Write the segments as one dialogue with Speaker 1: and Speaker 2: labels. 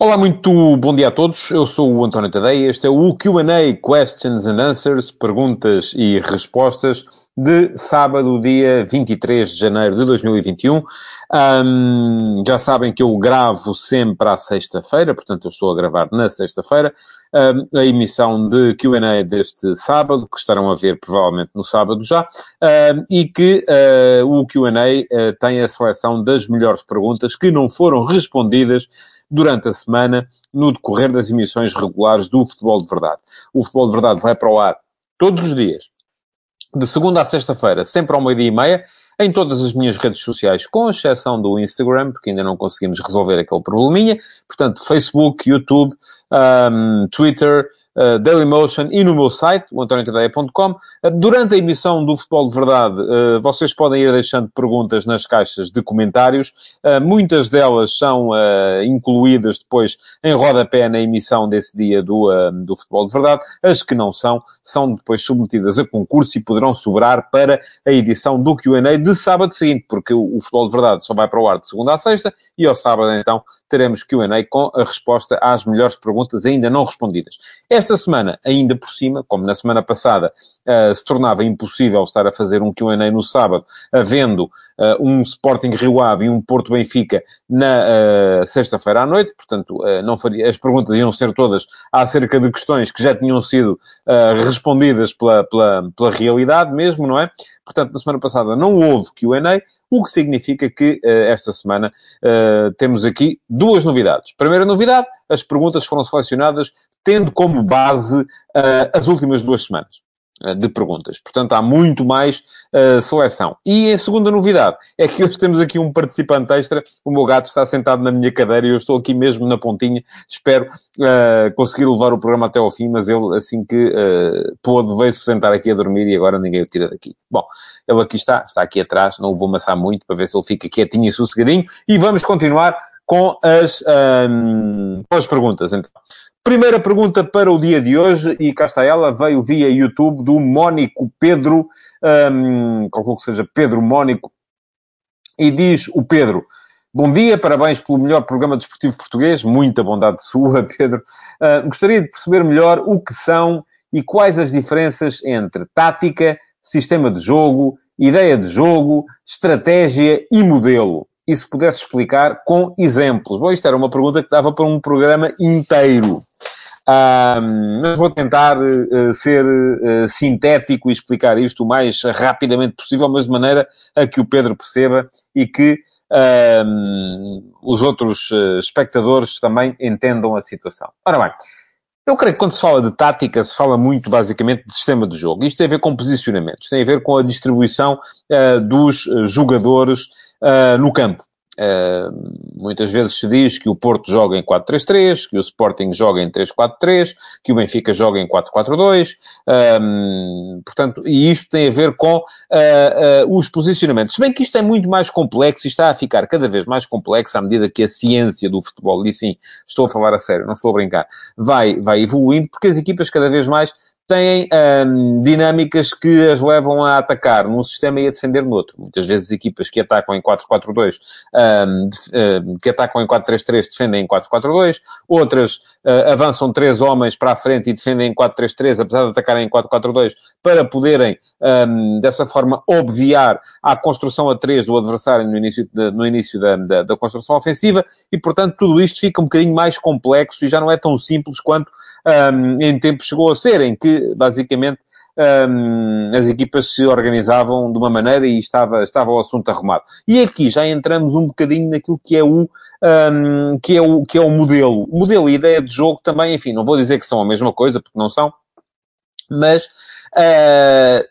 Speaker 1: Olá, muito bom dia a todos. Eu sou o António Tadeia. Este é o Q&A, Questions and Answers, perguntas e respostas de sábado, dia 23 de janeiro de 2021. Um, já sabem que eu gravo sempre à sexta-feira, portanto eu estou a gravar na sexta-feira, um, a emissão de Q&A deste sábado, que estarão a ver provavelmente no sábado já, um, e que uh, o Q&A uh, tem a seleção das melhores perguntas que não foram respondidas durante a semana no decorrer das emissões regulares do Futebol de Verdade. O Futebol de Verdade vai para o ar todos os dias, de segunda a sexta-feira, sempre ao meio-dia e meia, em todas as minhas redes sociais, com exceção do Instagram, porque ainda não conseguimos resolver aquele probleminha. Portanto, Facebook, YouTube, um, Twitter, uh, Dailymotion e no meu site, o antoniotadeia.com. Uh, durante a emissão do Futebol de Verdade, uh, vocês podem ir deixando perguntas nas caixas de comentários. Uh, muitas delas são incluídas depois em rodapé na emissão desse dia do, do Futebol de Verdade. As que não são, são depois submetidas a concurso e poderão sobrar para a edição do Q&A de sábado seguinte, porque o, o Futebol de Verdade só vai para o ar de segunda a sexta e ao sábado, então, teremos Q&A com a resposta às melhores perguntas ainda não respondidas. Esta semana, ainda por cima, como na semana passada, uh, se tornava impossível estar a fazer um Q&A no sábado, havendo uh, um Sporting Rio Ave e um Porto Benfica na uh, sexta-feira à noite, portanto, não faria, as perguntas iam ser todas acerca de questões que já tinham sido respondidas pela, pela, pela realidade mesmo, não é? Portanto, na semana passada não houve Q&A, o que significa que uh, esta semana uh, temos aqui duas novidades. Primeira novidade, as perguntas foram selecionadas tendo como base uh, as últimas duas semanas de perguntas. Portanto, há muito mais uh, seleção. E a segunda novidade é que hoje temos aqui um participante extra. O meu gato está sentado na minha cadeira e eu estou aqui mesmo na pontinha. Espero uh, conseguir levar o programa até ao fim, mas ele, assim que uh, pôde, veio-se sentar aqui a dormir e agora ninguém o tira daqui. Bom, ele aqui está, está aqui atrás. Não o vou amassar muito para ver se ele fica quietinho e sossegadinho. E vamos continuar com as, um, com as perguntas, então. Primeira pergunta para o dia de hoje, e cá está ela, veio via YouTube do Mónico Pedro, um, calculo que seja Pedro Mónico, e diz o Pedro, bom dia, parabéns pelo melhor programa desportivo português, muita bondade sua, Pedro. Uh, gostaria de perceber melhor o que são e quais as diferenças entre tática, sistema de jogo, ideia de jogo, estratégia e modelo e se pudesse explicar com exemplos. Bom, isto era uma pergunta que dava para um programa inteiro. Um, mas vou tentar uh, ser uh, sintético e explicar isto o mais rapidamente possível, mas de maneira a que o Pedro perceba e que um, os outros uh, espectadores também entendam a situação. Ora bem, eu creio que quando se fala de tática, se fala muito basicamente de sistema de jogo. Isto tem a ver com posicionamentos, tem a ver com a distribuição dos jogadores no campo. Uh, muitas vezes se diz que o Porto joga em 4-3-3, que o Sporting joga em 3-4-3, que o Benfica joga em 4-4-2, um, portanto, e isto tem a ver com uh, uh, os posicionamentos. Se bem que isto é muito mais complexo e está a ficar cada vez mais complexo à medida que a ciência do futebol, e sim, estou a falar a sério, não estou a brincar, vai, vai evoluindo, porque as equipas cada vez mais têm um, dinâmicas que as levam a atacar num sistema e a defender no outro. Muitas vezes equipas que atacam em 4-4-2, um, que atacam em 4-3-3 defendem em 4-4-2, outras uh, avançam três homens para a frente e defendem em 4-3-3, apesar de atacarem em 4-4-2, para poderem, um, dessa forma, obviar a construção a três do adversário no início, de, no início da, da, da construção ofensiva, e portanto tudo isto fica um bocadinho mais complexo e já não é tão simples quanto um, em tempo chegou a ser, em que basicamente um, as equipas se organizavam de uma maneira e estava, estava o assunto arrumado. E aqui já entramos um bocadinho naquilo que é o, um, que é o, que é o modelo. O modelo e ideia de jogo também, enfim, não vou dizer que são a mesma coisa, porque não são, mas uh,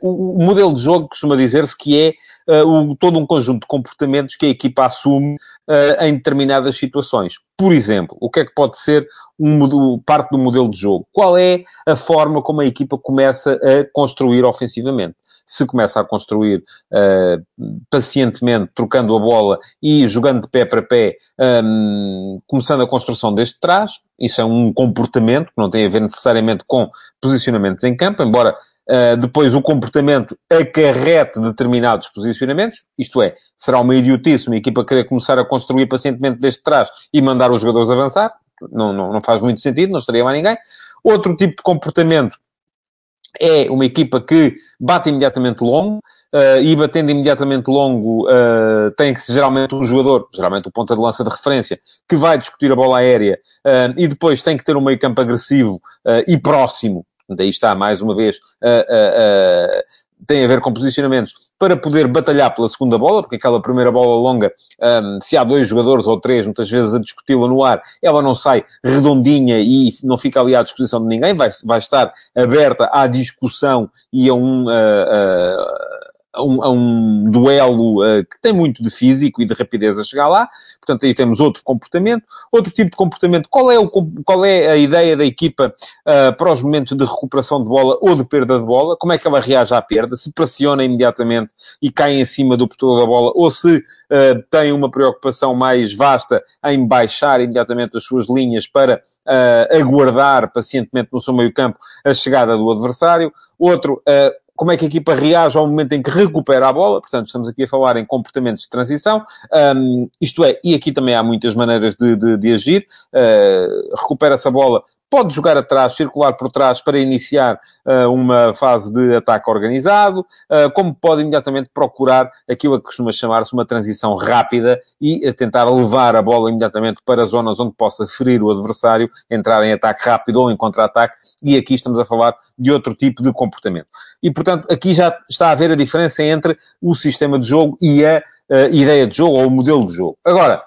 Speaker 1: o modelo de jogo costuma dizer-se que é uh, o, todo um conjunto de comportamentos que a equipa assume uh, em determinadas situações. Por exemplo, o que é que pode ser um, parte do modelo de jogo? Qual é a forma como a equipa começa a construir ofensivamente? Se começa a construir uh, pacientemente, trocando a bola e jogando de pé para pé, um, começando a construção desde trás, isso é um comportamento que não tem a ver necessariamente com posicionamentos em campo, embora uh, depois o comportamento acarrete determinados posicionamentos, isto é, será uma idiotice uma equipa querer começar a construir pacientemente desde trás e mandar os jogadores avançar, não, não, não faz muito sentido, não estaria mais ninguém. Outro tipo de comportamento é uma equipa que bate imediatamente longo, uh, e batendo imediatamente longo, uh, tem que ser geralmente um jogador, geralmente o ponta de lança de referência, que vai discutir a bola aérea, uh, e depois tem que ter um meio campo agressivo e próximo, daí está, mais uma vez, tem a ver com posicionamentos, para poder batalhar pela segunda bola, porque aquela primeira bola longa, um, se há dois jogadores ou três, muitas vezes a discuti-la no ar, ela não sai redondinha e não fica ali à disposição de ninguém, vai, vai estar aberta à discussão e a um. Uh, uh, a um, a um duelo uh, que tem muito de físico e de rapidez a chegar lá. Portanto, aí temos outro comportamento. Outro tipo de comportamento. Qual é, o, qual é a ideia da equipa uh, para os momentos de recuperação de bola ou de perda de bola? Como é que ela reage à perda? Se pressiona imediatamente e cai em cima do portador da bola ou se uh, tem uma preocupação mais vasta em baixar imediatamente as suas linhas para aguardar pacientemente no seu meio campo a chegada do adversário. Outro, como é que a equipa reage ao momento em que recupera a bola, portanto, estamos aqui a falar em comportamentos de transição, um, isto é, e aqui também há muitas maneiras de, de, de agir, uh, recupera-se a bola pode jogar atrás, circular por trás para iniciar uh, uma fase de ataque organizado, uh, como pode imediatamente procurar aquilo que costuma chamar-se uma transição rápida e uh, tentar levar a bola imediatamente para zonas onde possa ferir o adversário, entrar em ataque rápido ou em contra-ataque, e aqui estamos a falar de outro tipo de comportamento. E, portanto, aqui já está a haver a diferença entre o sistema de jogo e a ideia de jogo ou o modelo de jogo. Agora,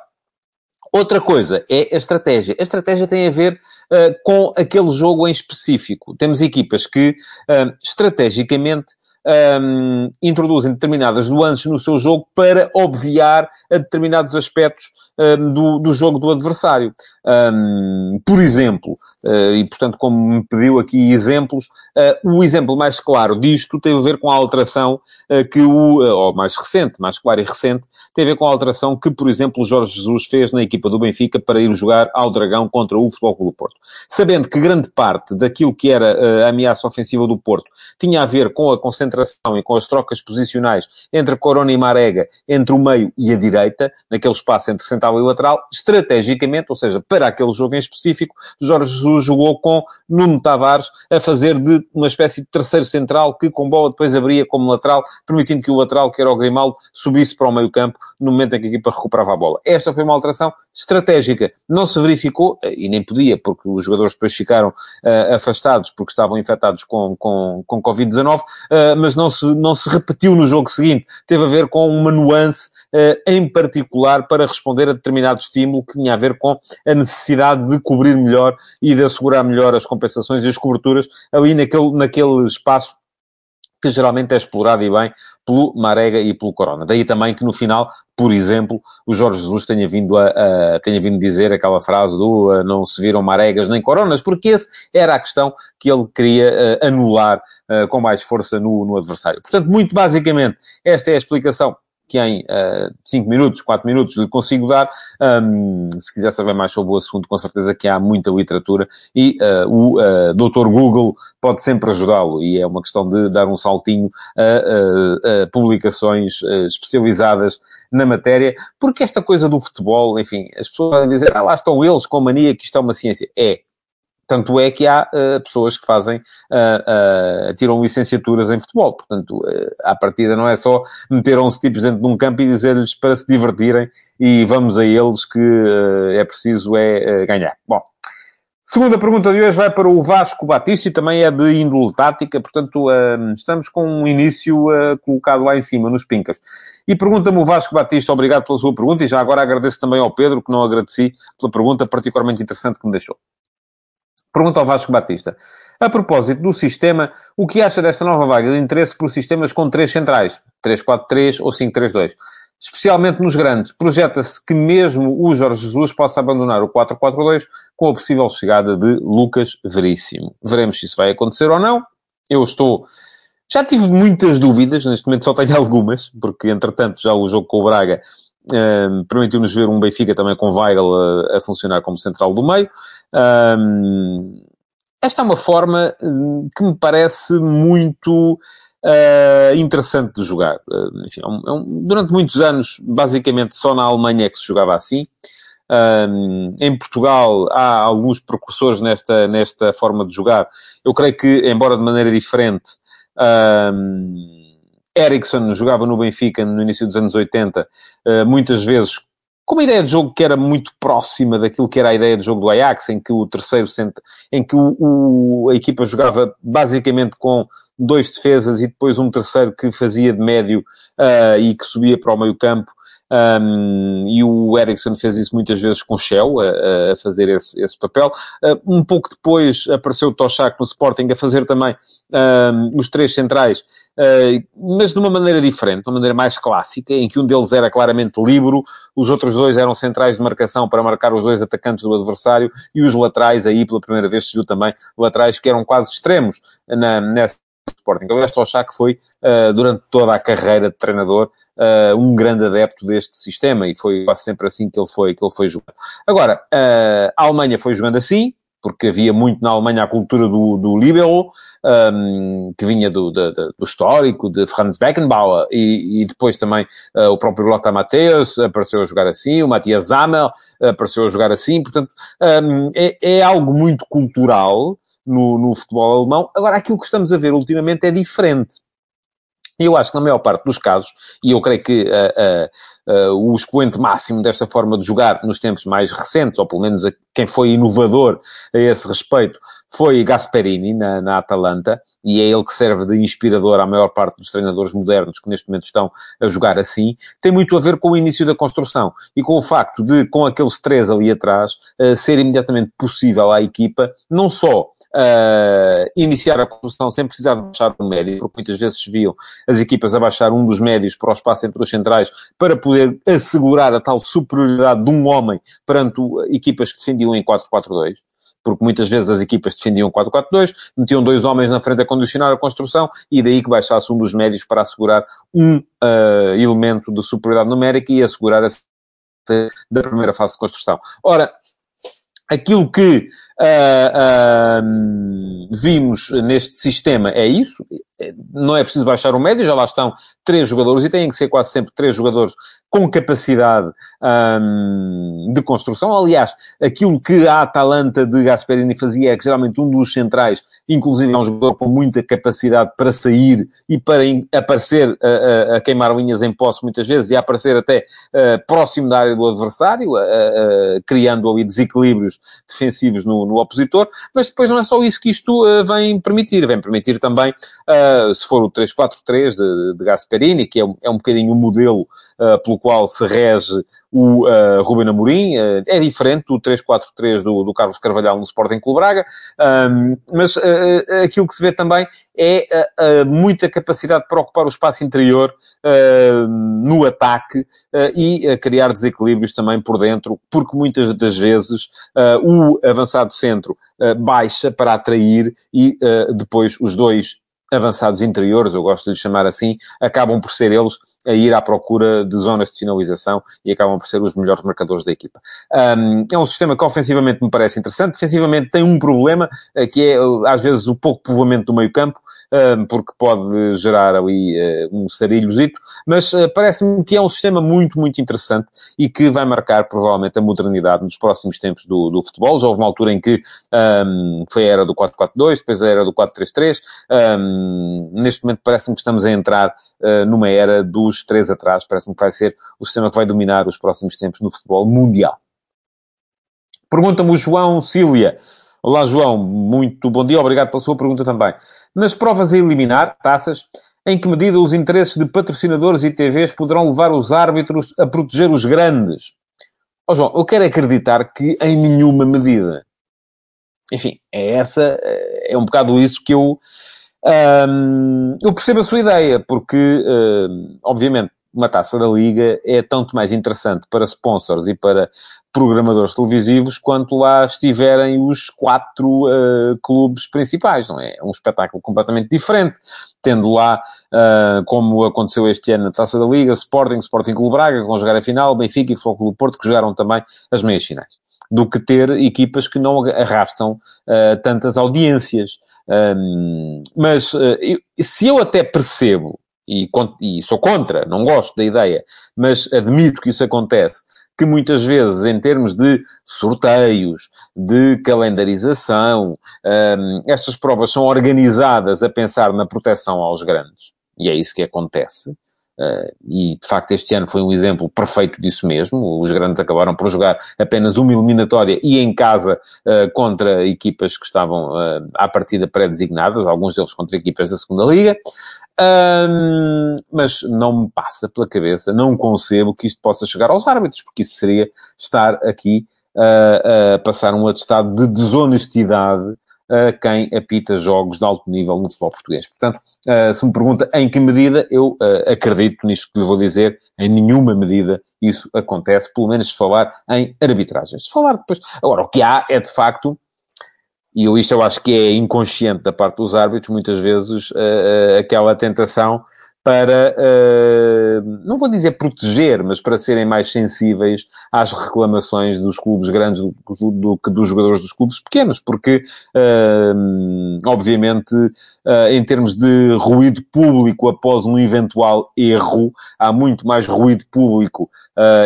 Speaker 1: Outra coisa é a estratégia. A estratégia tem a ver uh, com aquele jogo em específico. Temos equipas que, uh, estrategicamente, um, eh, introduzem determinadas nuances no seu jogo para obviar a determinados aspectos um, do, do jogo do adversário. Um, por exemplo, uh, e portanto, como me pediu aqui exemplos, uh, o exemplo mais claro disto tem a ver com a alteração uh, que o, ou mais recente, mais claro e recente, tem a ver com a alteração que, por exemplo, o Jorge Jesus fez na equipa do Benfica para ir jogar ao Dragão contra o Futebol Clube do Porto. Sabendo que grande parte daquilo que era a ameaça ofensiva do Porto tinha a ver com a concentração e com as trocas posicionais entre Corona e Marega, entre o meio e a direita, naquele espaço entre central e lateral, estrategicamente, ou seja, para aquele jogo em específico, Jorge Jesus jogou com Nuno Tavares a fazer de uma espécie de terceiro central que com bola depois abria como lateral, permitindo que o lateral, que era o Grimaldo, subisse para o meio campo no momento em que a equipa recuperava a bola. Esta foi uma alteração estratégica. Não se verificou, e nem podia, porque os jogadores depois ficaram uh, afastados porque estavam infectados com, com, com Covid-19, uh, mas não se, não se repetiu no jogo seguinte. Teve a ver com uma nuance eh, em particular para responder a determinado estímulo que tinha a ver com a necessidade de cobrir melhor e de assegurar melhor as compensações e as coberturas ali naquele, naquele espaço que geralmente é explorado e bem pelo Marega e pelo Corona. Daí também que no final, por exemplo, o Jorge Jesus tenha vindo a, a tenha vindo dizer aquela frase do uh, não se viram Maregas nem Coronas, porque esse era a questão que ele queria uh, anular uh, com mais força no, no adversário. Portanto, muito basicamente, esta é a explicação que em 5 uh, minutos, 4 minutos lhe consigo dar. Um, se quiser saber mais sobre o assunto, com certeza que há muita literatura e uh, o uh, Dr. Google pode sempre ajudá-lo e é uma questão de dar um saltinho a, a publicações especializadas na matéria, porque esta coisa do futebol, enfim, as pessoas podem dizer, ah, lá estão eles com mania que isto é uma ciência. É, tanto é que há uh, pessoas que fazem, uh, uh, tiram licenciaturas em futebol. Portanto, uh, à partida não é só meter 11 tipos dentro de um campo e dizer-lhes para se divertirem e vamos a eles que é preciso é ganhar. Bom, segunda pergunta de hoje vai para o Vasco Batista e também é de índole tática, portanto, estamos com um início colocado lá em cima, nos pincas. E pergunta-me o Vasco Batista, obrigado pela sua pergunta, e já agora agradeço também ao Pedro, que não agradeci pela pergunta particularmente interessante que me deixou. Pergunta ao Vasco Batista. A propósito do sistema, o que acha desta nova vaga de interesse por sistemas com três centrais? 3-4-3 ou 5-3-2? Especialmente nos grandes. Projeta-se que mesmo o Jorge Jesus possa abandonar o 4-4-2 com a possível chegada de Lucas Veríssimo. Veremos se isso vai acontecer ou não. Eu estou... Já tive muitas dúvidas, neste momento só tenho algumas, porque entretanto já o jogo com o Braga um, permitiu-nos ver um Benfica também com Weigl a, a, funcionar como central do meio. Um, esta é uma forma hum, que me parece muito uh, interessante de jogar. Uh, enfim, é é um, durante muitos anos, basicamente só na Alemanha é que se jogava assim. Um, em Portugal há alguns precursores nesta, nesta forma de jogar. Eu creio que, embora de maneira diferente, um, Ericsson jogava no Benfica no início dos anos 80, uh, muitas vezes com uma ideia de jogo que era muito próxima daquilo que era a ideia de jogo do Ajax, em que o terceiro centro, em que o, o, a equipa jogava basicamente com dois defesas e depois um terceiro que fazia de médio uh, e que subia para o meio campo. Um, e o Ericsson fez isso muitas vezes com Shell, a, a fazer esse, esse papel. Uh, um pouco depois apareceu o Toshak no Sporting a fazer também um, os três centrais, uh, mas de uma maneira diferente, de uma maneira mais clássica, em que um deles era claramente livre, os outros dois eram centrais de marcação para marcar os dois atacantes do adversário e os laterais, aí pela primeira vez se viu também laterais que eram quase extremos na, nessa Sporting. Aliás, Toshak foi, uh, durante toda a carreira de treinador, uh, um grande adepto deste sistema e foi quase sempre assim que ele foi, que ele foi jogando. Agora, uh, a Alemanha foi jogando assim, porque havia muito na Alemanha a cultura do, do libero, um, que vinha do, do, do, histórico, de Franz Beckenbauer, e, e depois também uh, o próprio Lothar Matthäus apareceu a jogar assim, o Matthias Zammel apareceu a jogar assim, portanto, um, é, é, algo muito cultural no, no futebol alemão. Agora, aquilo que estamos a ver ultimamente é diferente. E eu acho que na maior parte dos casos, e eu creio que uh, uh, uh, o expoente máximo desta forma de jogar nos tempos mais recentes, ou pelo menos quem foi inovador a esse respeito, foi Gasperini na, na Atalanta, e é ele que serve de inspirador à maior parte dos treinadores modernos que neste momento estão a jogar assim, tem muito a ver com o início da construção e com o facto de, com aqueles três ali atrás, ser imediatamente possível à equipa, não só uh, iniciar a construção sem precisar de baixar o médio, porque muitas vezes viam as equipas a baixar um dos médios para o espaço entre os centrais para poder assegurar a tal superioridade de um homem perante equipas que defendiam em 4-4-2 porque muitas vezes as equipas defendiam 4-4-2, metiam dois homens na frente a condicionar a construção e daí que baixasse um dos médios para assegurar um uh, elemento de superioridade numérica e assegurar a da primeira fase de construção. Ora, aquilo que uh, uh, vimos neste sistema é isso. Não é preciso baixar o médio, já lá estão três jogadores e têm que ser quase sempre três jogadores com capacidade um, de construção. Aliás, aquilo que a Atalanta de Gasperini fazia é que geralmente um dos centrais, inclusive é um jogador com muita capacidade para sair e para aparecer a, a, a queimar linhas em posse muitas vezes e a aparecer até uh, próximo da área do adversário, criando ali desequilíbrios defensivos no, no, opositor. Mas depois não é só isso que isto vem permitir. Vem permitir também, se for o 3-4-3 de, de Gasperini, que é, é um bocadinho o modelo pelo qual se rege o uh, Ruben Amorim, uh, é diferente do 3-4-3 do, do, Carlos Carvalhal no Sporting Clube Braga, um, mas uh, aquilo que se vê também é muita capacidade para ocupar o espaço interior no ataque e criar desequilíbrios também por dentro, porque muitas das vezes o avançado centro baixa para atrair e depois os dois avançados interiores, eu gosto de lhe chamar assim, acabam por ser eles a ir à procura de zonas de sinalização e acabam por ser os melhores marcadores da equipa. Um, é um sistema que ofensivamente me parece interessante, defensivamente tem um problema, eh, que é às vezes o pouco povoamento do meio campo, porque pode gerar ali eh, um sarilhozito, mas eh, parece-me que é um sistema muito, muito interessante e que vai marcar provavelmente a modernidade nos próximos tempos do, do futebol. Já houve uma altura em que um, foi a era do 4-4-2, depois a era do 4-3-3. Um, neste momento parece-me que estamos a entrar uh, numa era dos três atrás. Parece-me que vai ser o sistema que vai dominar os próximos tempos no futebol mundial. Pergunta-me o João Cília. Olá, João. Muito bom dia. Obrigado pela sua pergunta também. Nas provas a eliminar, taças, em que medida os interesses de patrocinadores e TVs poderão levar os árbitros a proteger os grandes? Oh, João, eu quero acreditar que em nenhuma medida. Enfim, é essa, é um bocado isso que eu, um, eu percebo a sua ideia, porque, um, obviamente, uma taça da Liga é tanto mais interessante para sponsors e para programadores televisivos quanto lá estiverem os quatro uh, clubes principais, não é? É um espetáculo completamente diferente, tendo lá, uh, como aconteceu este ano na Taça da Liga, Sporting, Sporting Clube Braga, que vão jogar a final, Benfica e Futebol Clube Porto, que jogaram também as meias finais. Do que ter equipas que não arrastam uh, tantas audiências. Um, mas uh, eu, se eu até percebo, e, e sou contra, não gosto da ideia, mas admito que isso acontece, que muitas vezes, em termos de sorteios, de calendarização, um, estas provas são organizadas a pensar na proteção aos grandes. E é isso que acontece. Uh, e de facto este ano foi um exemplo perfeito disso mesmo. Os grandes acabaram por jogar apenas uma eliminatória e em casa uh, contra equipas que estavam uh, à partida pré-designadas, alguns deles contra equipas da segunda Liga. Um, mas não me passa pela cabeça, não concebo que isto possa chegar aos árbitros, porque isso seria estar aqui a passar um atestado de desonestidade quem apita jogos de alto nível no futebol português. Portanto, uh, se me pergunta em que medida, eu uh, acredito nisto que lhe vou dizer, em nenhuma medida isso acontece, pelo menos se falar em arbitragens. Se falar depois... Agora, o que há é, de facto, e eu, isto eu acho que é inconsciente da parte dos árbitros, muitas vezes, uh, aquela tentação para, uh, não vou dizer proteger, mas para serem mais sensíveis às reclamações dos clubes grandes do, do, do que dos jogadores dos clubes pequenos, porque, uh, obviamente, uh, em termos de ruído público após um eventual erro, há muito mais ruído público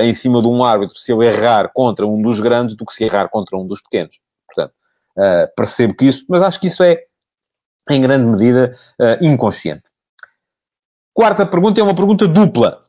Speaker 1: em cima de um árbitro se ele errar contra um dos grandes do que se errar contra um dos pequenos. Portanto, percebo que isso, mas acho que isso é, em grande medida, inconsciente. Quarta pergunta é uma pergunta dupla.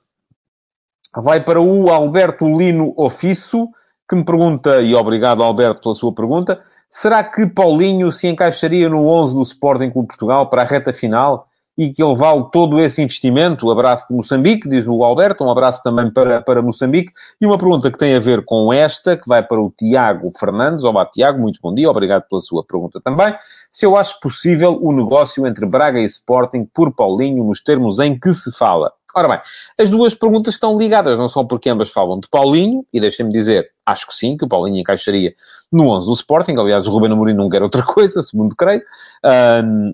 Speaker 1: Vai para o Alberto Lino Ofiço, que me pergunta, e obrigado Alberto pela sua pergunta, será que Paulinho se encaixaria no 11 do Sporting Clube Portugal para a reta final? E que ele vale todo esse investimento. Abraço de Moçambique, diz o Alberto, um abraço também para, para Moçambique. E uma pergunta que tem a ver com esta, que vai para o Tiago Fernandes. Olá, Tiago, muito bom dia, obrigado pela sua pergunta também. Se eu acho possível o negócio entre Braga e Sporting por Paulinho nos termos em que se fala. Ora bem, as duas perguntas estão ligadas, não só porque ambas falam de Paulinho, e deixem-me dizer, acho que sim, que o Paulinho encaixaria no 11 do Sporting. Aliás, o Ruben Amorim não quer outra coisa, segundo creio.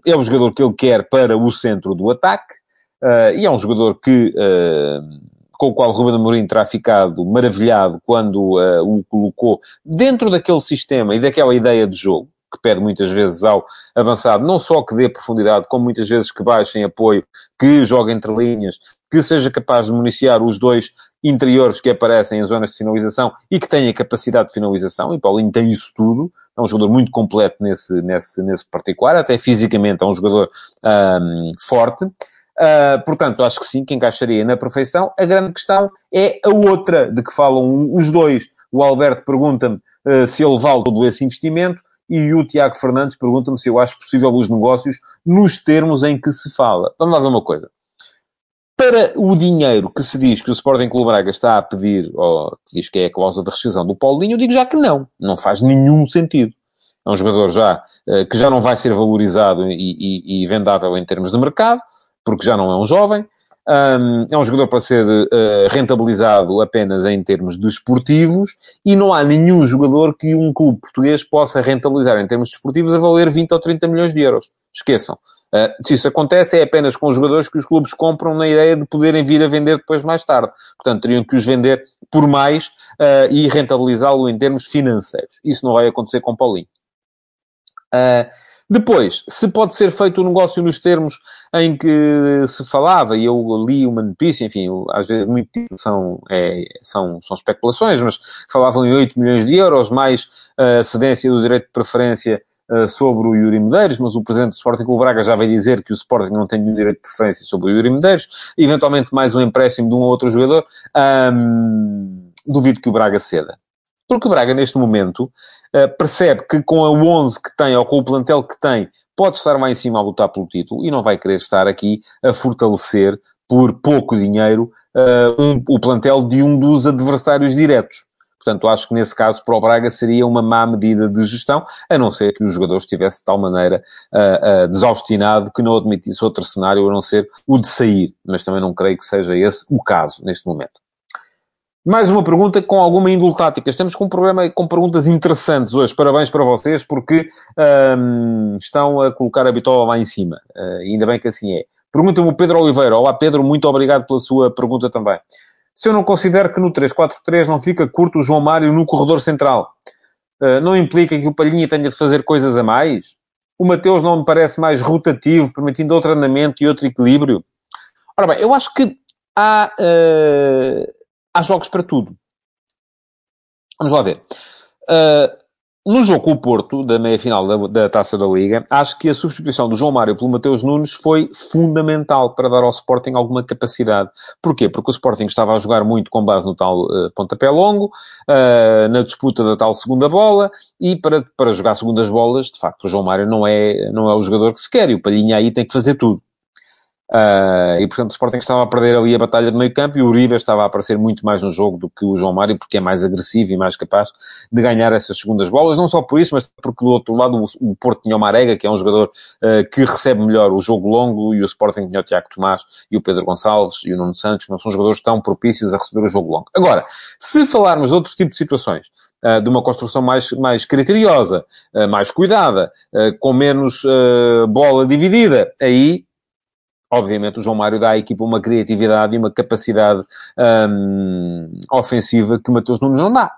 Speaker 1: É o jogador que ele quer para o centro do ataque, uh, e é um jogador que... Uh, com o qual Ruben Amorim terá ficado maravilhado quando uh, o colocou dentro daquele sistema e daquela ideia de jogo que pede muitas vezes ao avançado, não só que dê profundidade, como muitas vezes que baixe em apoio, que jogue entre linhas, que seja capaz de municiar os dois interiores que aparecem em zonas de finalização e que tenha capacidade de finalização, e Paulinho tem isso tudo, é um jogador muito completo nesse, nesse, nesse particular, até fisicamente é um jogador um, forte. Uh, portanto, acho que sim, que encaixaria na perfeição. A grande questão é a outra de que falam os dois. O Alberto pergunta-me uh, se ele vale todo esse investimento e o Tiago Fernandes pergunta-me se eu acho possível os negócios nos termos em que se fala. Vamos lá ver uma coisa. Para o dinheiro que se diz que o Sporting Clube Braga está a pedir, ou que diz que é a cláusula de rescisão do Paulinho, eu digo já que não. Não faz nenhum sentido. É um jogador já, eh, que já não vai ser valorizado e, e, e vendável em termos de mercado, porque já não é um jovem. Um, é um jogador para ser uh, rentabilizado apenas em termos desportivos e não há nenhum jogador que um clube português possa rentabilizar em termos desportivos a valer 20 ou 30 milhões de euros. Esqueçam. Uh, se isso acontece, é apenas com os jogadores que os clubes compram na ideia de poderem vir a vender depois mais tarde. Portanto, teriam que os vender por mais uh, e rentabilizá-lo em termos financeiros. Isso não vai acontecer com Paulinho. Uh, depois, se pode ser feito o negócio nos termos em que se falava, e eu li uma notícia, enfim, às vezes muito são, é, são, são especulações, mas falavam em 8 milhões de euros, mais a cedência do direito de preferência uh, sobre o Yuri Medeiros, mas o presidente do Sporting Clube Braga já veio dizer que o Sporting não tem nenhum direito de preferência sobre o Yuri Medeiros, eventualmente mais um empréstimo de um ou outro jogador, duvido que o Braga ceda. Porque o Braga, neste momento, uh, percebe que com a 11 que tem, ou com o plantel que tem, pode estar lá em cima a lutar pelo título e não vai querer estar aqui a fortalecer, por pouco dinheiro, uh, um, o plantel de um dos adversários diretos. Portanto, acho que nesse caso para o Braga seria uma má medida de gestão, a não ser que o jogador estivesse de tal maneira uh, uh, desaustinado que não admitisse outro cenário a não ser o de sair. Mas também não creio que seja esse o caso neste momento. Mais uma pergunta com alguma índole tática. Estamos com um problema com perguntas interessantes hoje. Parabéns para vocês, porque um, estão a colocar a bitola lá em cima. Uh, ainda bem que assim é. Pergunta-me o Pedro Oliveira. Olá, Pedro. Muito obrigado pela sua pergunta também. Se eu não considero que no 3-4-3 não fica curto o João Mário no corredor central. uh, não implica que o Palhinha tenha de fazer coisas a mais? O Mateus não me parece mais rotativo, permitindo outro andamento e outro equilíbrio? Ora bem, eu acho que há, uh, há jogos para tudo. Vamos lá ver. Uh, no jogo com o Porto, da meia-final da, da, Taça da Liga, acho que a substituição do João Mário pelo Mateus Nunes foi fundamental para dar ao Sporting alguma capacidade. Porquê? Porque o Sporting estava a jogar muito com base no tal uh, pontapé longo, uh, na disputa da tal segunda bola, e para, para jogar segundas bolas, de facto, o João Mário não é, não é o jogador que se quer, e o Palhinha aí tem que fazer tudo. Uh, e, portanto, o Sporting estava a perder ali a batalha de meio campo e o Uribe estava a aparecer muito mais no jogo do que o João Mário, porque é mais agressivo e mais capaz de ganhar essas segundas bolas. Não só por isso, mas porque do outro lado o, Porto tinha o Marega, que é um jogador uh, que recebe melhor o jogo longo, e o Sporting tinha o Tiago Tomás e o Pedro Gonçalves e o Nuno Santos, não são jogadores tão propícios a receber o jogo longo. Agora, se falarmos de outro tipo de situações, Uh, de uma construção mais, mais criteriosa, uh, mais cuidada, uh, com menos bola dividida, aí obviamente, o João Mário dá à equipa uma criatividade e uma capacidade um, ofensiva que o Mateus Nunes não dá.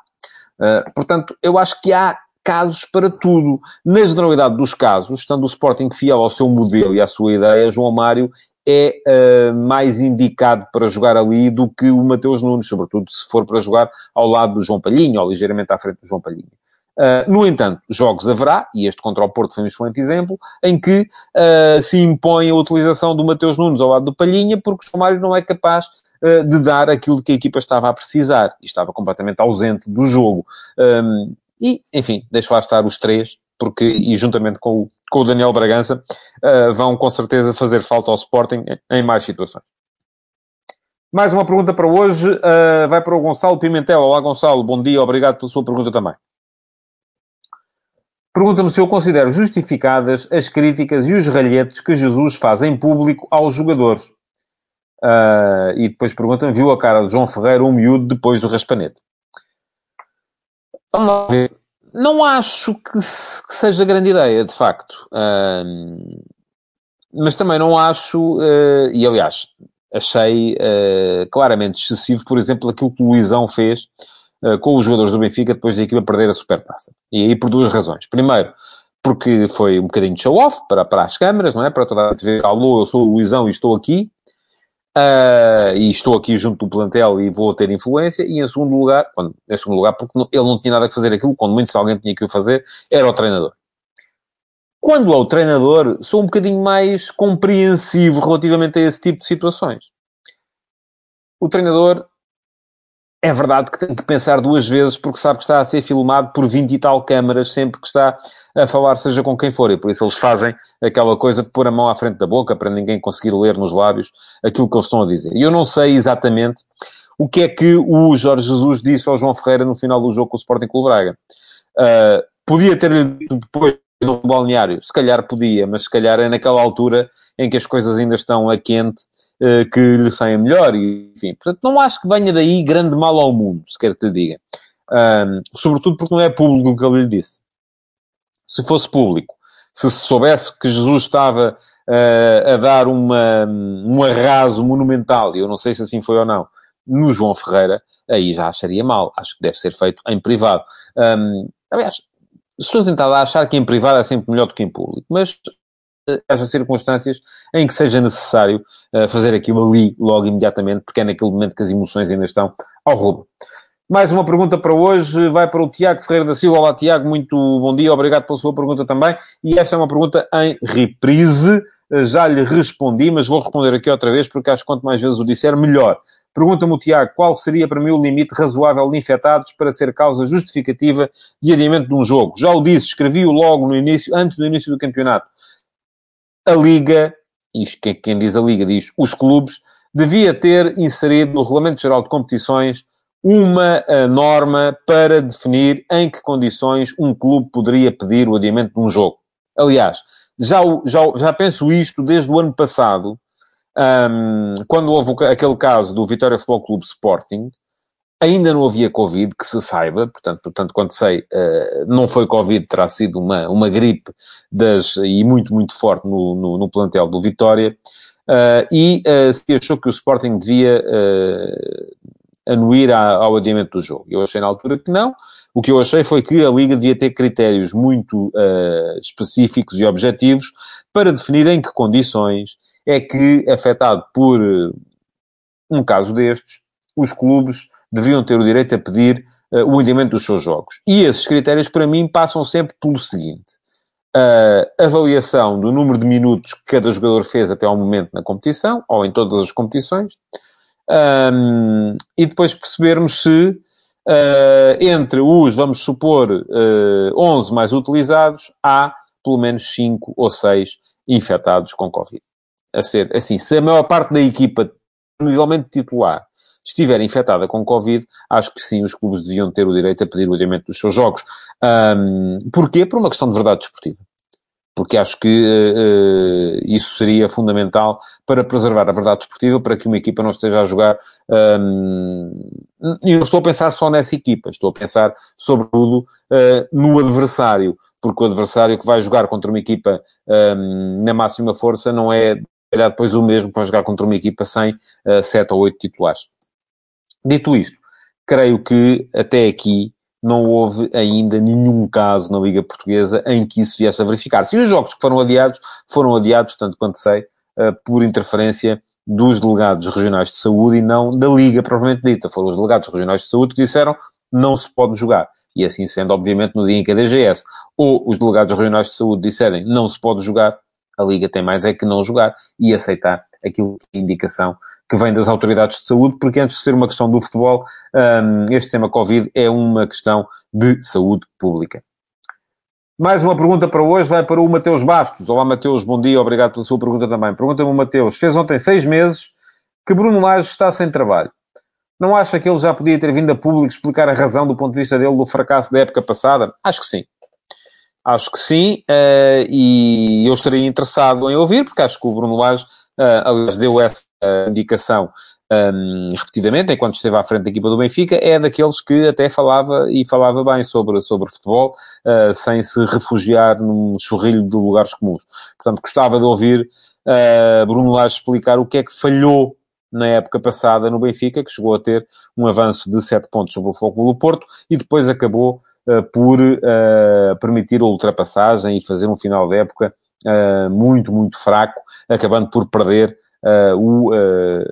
Speaker 1: Uh, portanto, eu acho que há casos para tudo. Na generalidade dos casos, estando o Sporting fiel ao seu modelo e à sua ideia, João Mário é uh, mais indicado para jogar ali do que o Mateus Nunes, sobretudo se for para jogar ao lado do João Palhinho, ou ligeiramente à frente do João Palhinho. Uh, no entanto, jogos haverá, e este contra o Porto foi um excelente exemplo, em que uh, se impõe a utilização do Mateus Nunes ao lado do Palhinha, porque o João Mário não é capaz uh, de dar aquilo que a equipa estava a precisar, e estava completamente ausente do jogo. Um, e, enfim, deixo lá estar os três, porque, e juntamente com o, com o Daniel Bragança, vão com certeza fazer falta ao Sporting em mais situações. Mais uma pergunta para hoje, vai para o Gonçalo Pimentel. Olá, Gonçalo, bom dia, obrigado pela sua pergunta também. Pergunta-me se eu considero justificadas as críticas e os ralhetes que Jesus faz em público aos jogadores. Uh, e depois pergunta-me, viu a cara de João Ferreira, um miúdo, depois do raspanete. Ver. Não acho que, que seja grande ideia, de facto. Uh, mas também não acho, uh, e aliás, achei claramente excessivo, por exemplo, aquilo que o Luizão fez com os jogadores do Benfica depois da equipa perder a supertaça. E aí por duas razões. Primeiro, porque foi um bocadinho de show-off para, para as câmaras, não é? Para toda a gente ver, alô, eu sou o Luizão e estou aqui. Uh, e estou aqui junto do plantel e vou ter influência. E em segundo lugar, quando, em segundo lugar, porque ele não tinha nada que fazer aquilo, quando muito se alguém tinha que o fazer, era o treinador. Quando é o treinador, sou um bocadinho mais compreensivo relativamente a esse tipo de situações. O treinador é verdade que tem que pensar duas vezes porque sabe que está a ser filmado por 20 e tal câmaras sempre que está a falar, seja com quem for. E por isso eles fazem aquela coisa de pôr a mão à frente da boca para ninguém conseguir ler nos lábios aquilo que eles estão a dizer. E eu não sei exatamente o que é que o Jorge Jesus disse ao João Ferreira no final do jogo com o Sporting Clube Braga. Uh, podia ter dito depois no balneário, se calhar podia, mas se calhar é naquela altura em que as coisas ainda estão a quente eh, que lhe saia melhor, e, enfim. Portanto, não acho que venha daí grande mal ao mundo, se quer que lhe diga. Um, sobretudo porque não é público o que ele lhe disse. Se fosse público, se se soubesse que Jesus estava uh, a dar uma, um arraso monumental, e eu não sei se assim foi ou não, no João Ferreira, aí já acharia mal. Acho que deve ser feito em privado. Um, aliás, estou tentado a achar que em privado é sempre melhor do que em público, mas haja circunstâncias em que seja necessário uh, fazer aquilo ali logo imediatamente, porque é naquele momento que as emoções ainda estão ao roubo. Mais uma pergunta para hoje, vai para o Tiago Ferreira da Silva. Olá, Tiago, muito bom dia, obrigado pela sua pergunta também. E esta é uma pergunta em reprise, eh, já lhe respondi, mas vou responder aqui outra vez, porque acho que quanto mais vezes o disser, melhor. Pergunta-me o Tiago, qual seria para mim o limite razoável de infectados para ser causa justificativa de adiamento de um jogo? Já o disse, escrevi-o logo no início, antes do início do campeonato a Liga, isto quem diz a Liga diz os clubes, devia ter inserido no Regulamento Geral de Competições uma uh, norma para definir em que condições um clube poderia pedir o adiamento de um jogo. Aliás, já, já, já penso isto desde o ano passado, um, quando houve aquele caso do Vitória Futebol Clube Sporting, Ainda não havia Covid, que se saiba, portanto, portanto quando sei, uh, não foi Covid, terá sido uma, uma gripe das, e muito, muito forte no, no, no plantel do Vitória, uh, e uh, se achou que o Sporting devia anuir ao adiamento do jogo. Eu achei na altura que não, O que eu achei foi que a Liga devia ter critérios muito uh, específicos e objetivos para definir em que condições é que, afetado por uh, um caso destes, os clubes deviam ter o direito a pedir uh, o adiamento dos seus jogos. E esses critérios, para mim, passam sempre pelo seguinte. A avaliação do número de minutos que cada jogador fez até ao momento na competição, ou em todas as competições, um, e depois percebermos se uh, entre os, vamos supor, uh, ah, 11 mais utilizados, há pelo menos 5 ou 6 infectados com Covid. A ser, assim, se a maior parte da equipa, novelmente titular, estiver infectada com Covid, acho que sim, os clubes deviam ter o direito a pedir o adiamento dos seus jogos. Um, porquê? Por uma questão de verdade desportiva porque acho que uh, isso seria fundamental para preservar a verdade desportiva, para que uma equipa não esteja a jogar. Um, e não estou a pensar só nessa equipa, estou a pensar, sobretudo, uh, no adversário, porque o adversário que vai jogar contra uma equipa um, na máxima força não é, calhar, depois o mesmo que vai jogar contra uma equipa sem uh, sete ou oito titulares. Dito isto, creio que até aqui não houve ainda nenhum caso na Liga Portuguesa em que isso viesse a verificar-se. E os jogos que foram adiados, foram adiados, tanto quanto sei, eh, por interferência dos delegados regionais de saúde e não da Liga propriamente dita. Foram os delegados regionais de saúde que disseram não se pode jogar. E assim sendo, obviamente, no dia em que a DGS ou os delegados regionais de saúde disserem não se pode jogar, a Liga tem mais é que não jogar e aceitar aquilo que é indicação que vem das autoridades de saúde, porque antes de ser uma questão do futebol, um, este tema Covid é uma questão de saúde pública. Mais uma pergunta para hoje vai para o Mateus Bastos. Olá, Mateus, bom dia, obrigado pela sua pergunta também. Pergunta-me o Mateus. Fez ontem seis meses que Bruno Lage está sem trabalho. Não acha que ele já podia ter vindo a público explicar a razão do ponto de vista dele do fracasso da época passada? Acho que sim. Acho que sim, uh, e eu estaria interessado em ouvir, porque acho que o Bruno Lage uh, aliás, deu essa indicação um, repetidamente, enquanto esteve à frente da equipa do Benfica, é daqueles que até falava e falava bem sobre, sobre futebol, uh, sem se refugiar num chorrilho de lugares comuns. Portanto, gostava de ouvir uh, Bruno Lage explicar o que é que falhou na época passada no Benfica, que chegou a ter um avanço de 7 pontos sobre o Futebol do Porto e depois acabou uh, por permitir a ultrapassagem e fazer um final de época muito, muito fraco, acabando por perder uh, o, uh,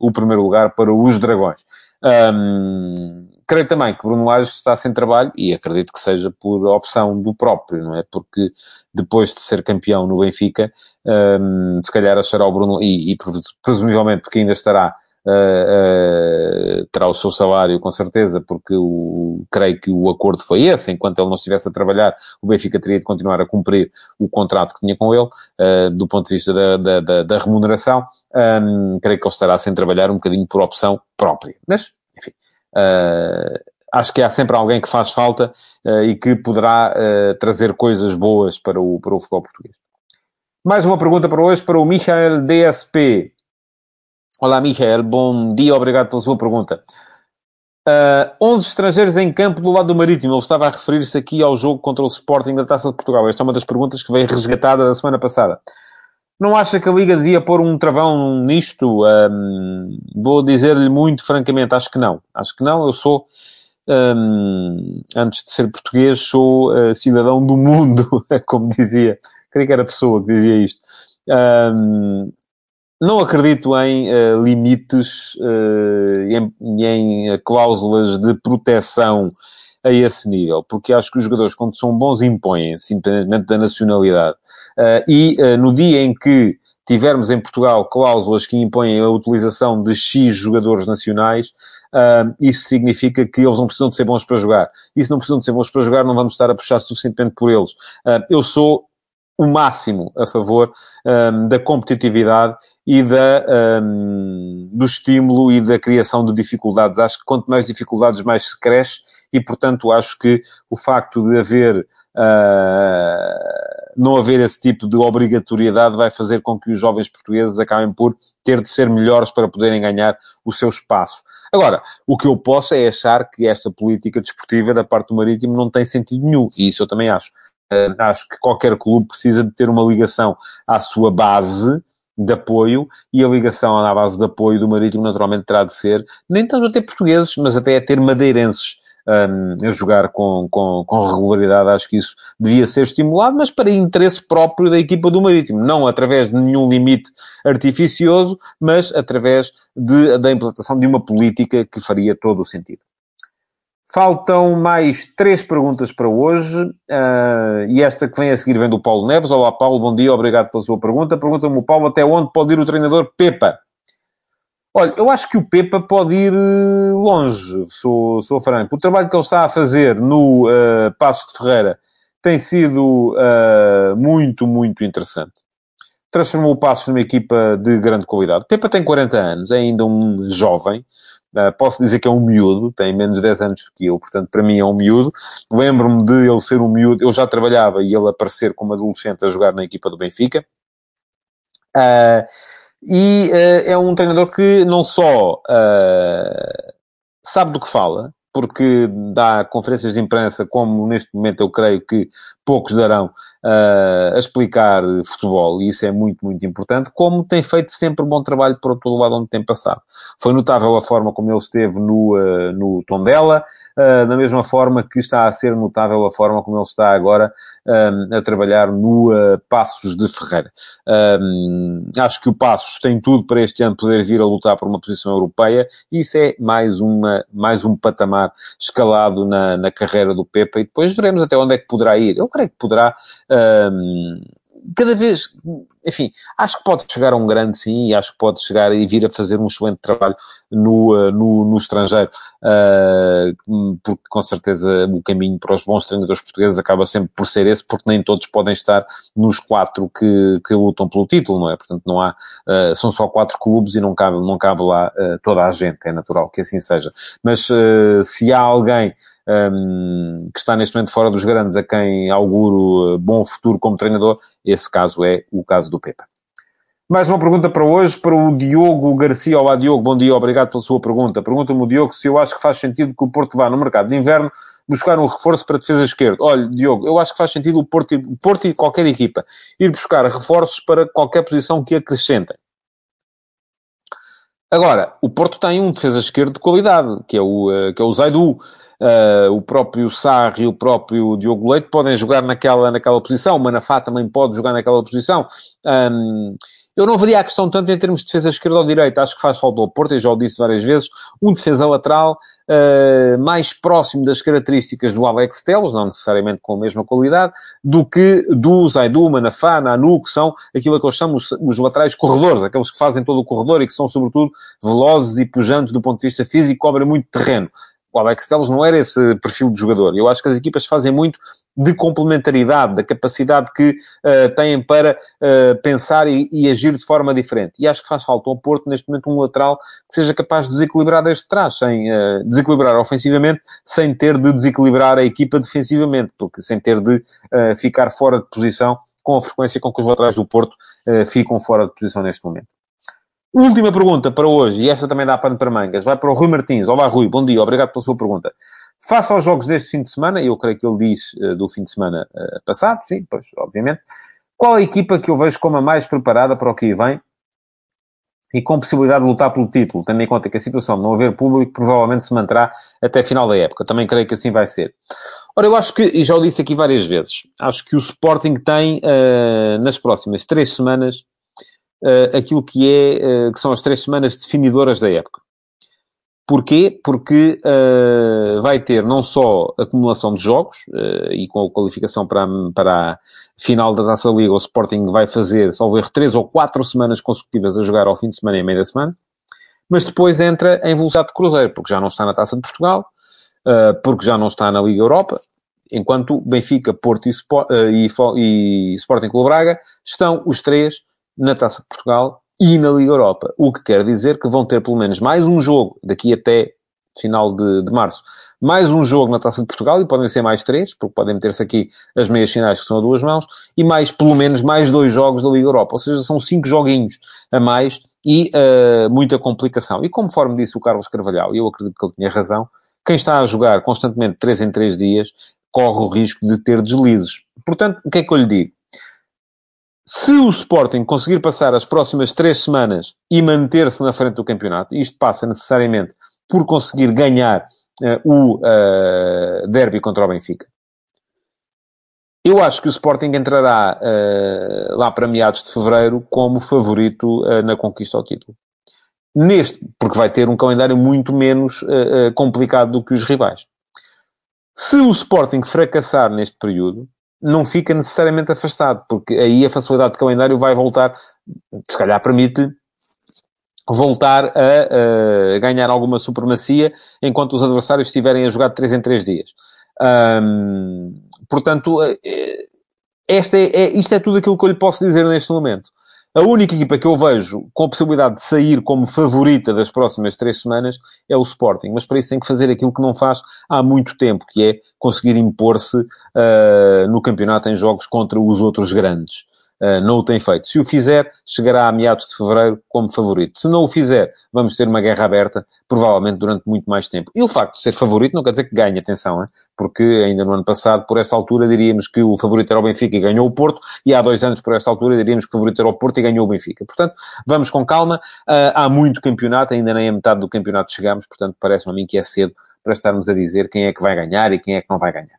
Speaker 1: o primeiro lugar para os Dragões. Um, creio também que Bruno Lage está sem trabalho e acredito que seja por opção do próprio, não é? Porque depois de ser campeão no Benfica, um, se calhar achará o Bruno, e, e presumivelmente porque ainda estará Uh, terá o seu salário com certeza, porque o, creio que o acordo foi esse. Enquanto ele não estivesse a trabalhar, o Benfica teria de continuar a cumprir o contrato que tinha com ele, uh, do ponto de vista da, da, da, da remuneração. Um, creio que ele estará sem trabalhar um bocadinho por opção própria. Mas, enfim, acho que há sempre alguém que faz falta e que poderá trazer coisas boas para o, para o futebol português. Mais uma pergunta para hoje, para o Michael DSP. Olá, Michael. Bom dia, obrigado pela sua pergunta. Uh, ah, 11 estrangeiros em campo do lado do Marítimo. Ele estava a referir-se aqui ao jogo contra o Sporting da Taça de Portugal. Esta é uma das perguntas que veio resgatada da semana passada. Não acha que a Liga devia pôr um travão nisto? Um, vou dizer-lhe muito francamente, acho que não. Acho que não. Eu sou, um, antes de ser português, sou uh, cidadão do mundo, como dizia. Creio que era a pessoa que dizia isto. Um, não acredito em uh, limites uh, em, em eh, cláusulas de proteção a esse nível, porque acho que os jogadores, quando são bons, impõem-se, independentemente da nacionalidade. E no dia em que tivermos em Portugal cláusulas que impõem a utilização de X jogadores nacionais, Uh, isso significa que eles não precisam de ser bons para jogar. E se não precisam de ser bons para jogar, não vamos estar a puxar suficientemente por eles. Uh, eu sou o máximo a favor um, da competitividade e da, um, do estímulo e da criação de dificuldades. Acho que quanto mais dificuldades, mais se cresce e, portanto, acho que o facto de haver, uh, não haver esse tipo de obrigatoriedade vai fazer com que os jovens portugueses acabem por ter de ser melhores para poderem ganhar o seu espaço. Agora, o que eu posso é achar que esta política desportiva da parte do Marítimo não tem sentido nenhum, e isso eu também acho. Uh, acho que qualquer clube precisa de ter uma ligação à sua base de apoio e a ligação à base de apoio do Marítimo naturalmente terá de ser, nem tanto a ter portugueses, mas até a ter madeirenses. um, a jogar com, com, com regularidade, acho que isso devia ser estimulado, mas para interesse próprio da equipa do Marítimo, não através de nenhum limite artificioso, mas através de, da implantação de uma política que faria todo o sentido. Faltam mais três perguntas para hoje, uh, e esta que vem a seguir vem do Paulo Neves. Olá, Paulo, bom dia, obrigado pela sua pergunta. Pergunta-me o Paulo até onde pode ir o treinador Pepa? Olha, eu acho que o Pepa pode ir eh, longe, sou, sou franco. O trabalho que ele está a fazer no uh, Passo de Ferreira tem sido uh, muito, muito interessante. Transformou o Passo numa equipa de grande qualidade. Pepa tem 40 anos, é ainda um jovem. Uh, posso dizer que é um miúdo, tem menos de 10 anos que eu, portanto, para mim é um miúdo. Lembro-me de ele ser um miúdo, eu já trabalhava e ele aparecer como adolescente a jogar na equipa do Benfica. Uh, e uh, é um treinador que não só uh, sabe do que fala, porque dá conferências de imprensa, como neste momento eu creio que poucos darão, uh, a explicar futebol, e isso é muito, muito importante, como tem feito sempre bom trabalho para todo lado onde tem passado. Foi notável a forma como ele esteve no, uh, no Tondela, uh, da mesma forma que está a ser notável a forma como ele está agora a trabalhar no uh, Passos de Ferreira. acho que o Passos tem tudo para este ano poder vir a lutar por uma posição europeia, isso é mais, uma, mais um patamar escalado na, na carreira do Pepa, e depois veremos até onde é que poderá ir. Eu creio que poderá cada vez, enfim, acho que pode chegar a um grande sim, e acho que pode chegar e vir a fazer um excelente trabalho no, uh, no, no estrangeiro, uh, porque com certeza o caminho para os bons treinadores portugueses acaba sempre por ser esse, porque nem todos podem estar nos quatro que, que lutam pelo título, não é? Portanto, não há, uh, são só quatro clubes e não cabe, não cabe lá toda a gente, é natural que assim seja. Mas se há alguém um, que está neste momento fora dos grandes, a quem auguro bom futuro como treinador, esse caso é o caso do Pepa. Mais uma pergunta para hoje, para o Diogo Garcia. Olá, Diogo, bom dia, obrigado pela sua pergunta. Pergunta-me o Diogo se eu acho que faz sentido que o Porto vá no mercado de inverno buscar um reforço para a defesa esquerda. Olha, Diogo, eu acho que faz sentido o Porto, o Porto e qualquer equipa ir buscar reforços para qualquer posição que acrescentem. Agora, o Porto tem um defesa esquerdo de qualidade, que é o, eh, que é o Zaidu. Uh, o próprio Sarri e o próprio Diogo Leite podem jogar naquela, naquela posição. O Manafá também pode jogar naquela posição. Um, eu não veria a questão tanto em termos de defesa esquerda ou direita. Acho que faz falta ao Porto, e já o disse várias vezes, um defesa lateral uh, mais próximo das características do Alex Teles, não necessariamente com a mesma qualidade, do que do Zaidu, Manafá, Nanu, que são aquilo que eles chamam os, os laterais corredores, aqueles que fazem todo o corredor e que são, sobretudo, velozes e pujantes do ponto de vista físico, cobrem muito terreno o Alex Telles não era esse perfil de jogador. Eu acho que as equipas fazem muito de complementaridade, da capacidade que uh, têm para uh, pensar e, e, agir de forma diferente. E acho que faz falta ao Porto, neste momento, um lateral que seja capaz de desequilibrar desde trás, sem uh, desequilibrar ofensivamente, sem ter de desequilibrar a equipa defensivamente, porque sem ter de ficar fora de posição com a frequência com que os laterais do Porto ficam fora de posição neste momento. Última pergunta para hoje, e esta também dá pano para mangas, vai para o Rui Martins. Olá, Rui, bom dia, obrigado pela sua pergunta. Faça aos jogos deste fim de semana, eu creio que ele diz uh, do fim de semana uh, passado, sim, pois, obviamente. Qual a equipa que eu vejo como a mais preparada para o que vem e com possibilidade de lutar pelo título, tendo em conta que a situação de não haver público provavelmente se manterá até final da época. Também creio que assim vai ser. Ora, eu acho que, e já o disse aqui várias vezes, acho que o Sporting tem, uh, nas próximas três semanas, uh, aquilo que, é, uh, que são as três semanas definidoras da época. Porquê? Porque uh, vai ter não só acumulação de jogos, uh, e com a qualificação para, para a final da Taça Liga, o Sporting vai fazer, só ver três ou quatro semanas consecutivas a jogar ao fim de semana e meia da semana, mas depois entra em velocidade de cruzeiro, porque já não está na Taça de Portugal, uh, porque já não está na Liga Europa, enquanto Benfica, Porto e, Sport, e, e Sporting Clube Braga estão os três na Taça de Portugal e na Liga Europa. O que quer dizer que vão ter pelo menos mais um jogo daqui até final de, de março. Mais um jogo na Taça de Portugal, e podem ser mais três, porque podem meter-se aqui as meias finais que são a duas mãos, e mais, pelo menos, mais dois jogos da Liga Europa. Ou seja, são cinco joguinhos a mais e uh, muita complicação. E conforme disse o Carlos Carvalhal, e eu acredito que ele tinha razão, quem está a jogar constantemente três em três dias corre o risco de ter deslizes. Portanto, o que é que eu lhe digo? Se o Sporting conseguir passar as próximas três semanas e manter-se na frente do campeonato, isto passa necessariamente por conseguir ganhar o derby contra o Benfica. Eu acho que o Sporting entrará uh, lá para meados de fevereiro como favorito uh, na conquista ao título. Neste, porque vai ter um calendário muito menos uh, complicado do que os rivais. Se o Sporting fracassar neste período, não fica necessariamente afastado, porque aí a facilidade de calendário vai voltar, se calhar permite voltar a, a ganhar alguma supremacia enquanto os adversários estiverem a jogar de 3 em 3 dias. Um, portanto, eh, eh, esta é, é, isto é tudo aquilo que eu lhe posso dizer neste momento. A única equipa que eu vejo com a possibilidade de sair como favorita das próximas três semanas é o Sporting. Mas para isso tem que fazer aquilo que não faz há muito tempo, que é conseguir impor-se uh, no campeonato em jogos contra os outros grandes. Eh, não o tem feito. Se o fizer, chegará a meados de fevereiro como favorito. Se não o fizer, vamos ter uma guerra aberta, provavelmente durante muito mais tempo. E o facto de ser favorito não quer dizer que ganhe, atenção, hein? porque ainda no ano passado, por esta altura, diríamos que o favorito era o Benfica e ganhou o Porto, e há dois anos, por esta altura, diríamos que o favorito era o Porto e ganhou o Benfica. Portanto, vamos com calma. Uh, há muito campeonato, ainda nem a metade do campeonato chegamos, portanto, parece-me a mim que é cedo para estarmos a dizer quem é que vai ganhar e quem é que não vai ganhar.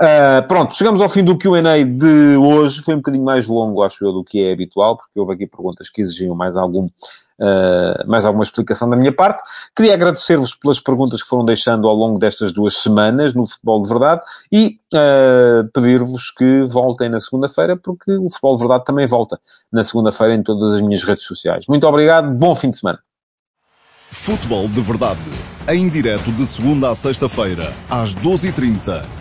Speaker 1: Uh, pronto, chegamos ao fim do QA de hoje. Foi um bocadinho mais longo, acho eu, do que é habitual, porque houve aqui perguntas que exigiam mais algum. Uh, mais alguma explicação da minha parte. Queria agradecer-vos pelas perguntas que foram deixando ao longo destas duas semanas no Futebol de Verdade e uh, pedir-vos que voltem na segunda-feira, porque o Futebol de Verdade também volta na segunda-feira em todas as minhas redes sociais. Muito obrigado, bom fim de semana.
Speaker 2: Futebol de Verdade, em direto de segunda a sexta-feira, às 12h30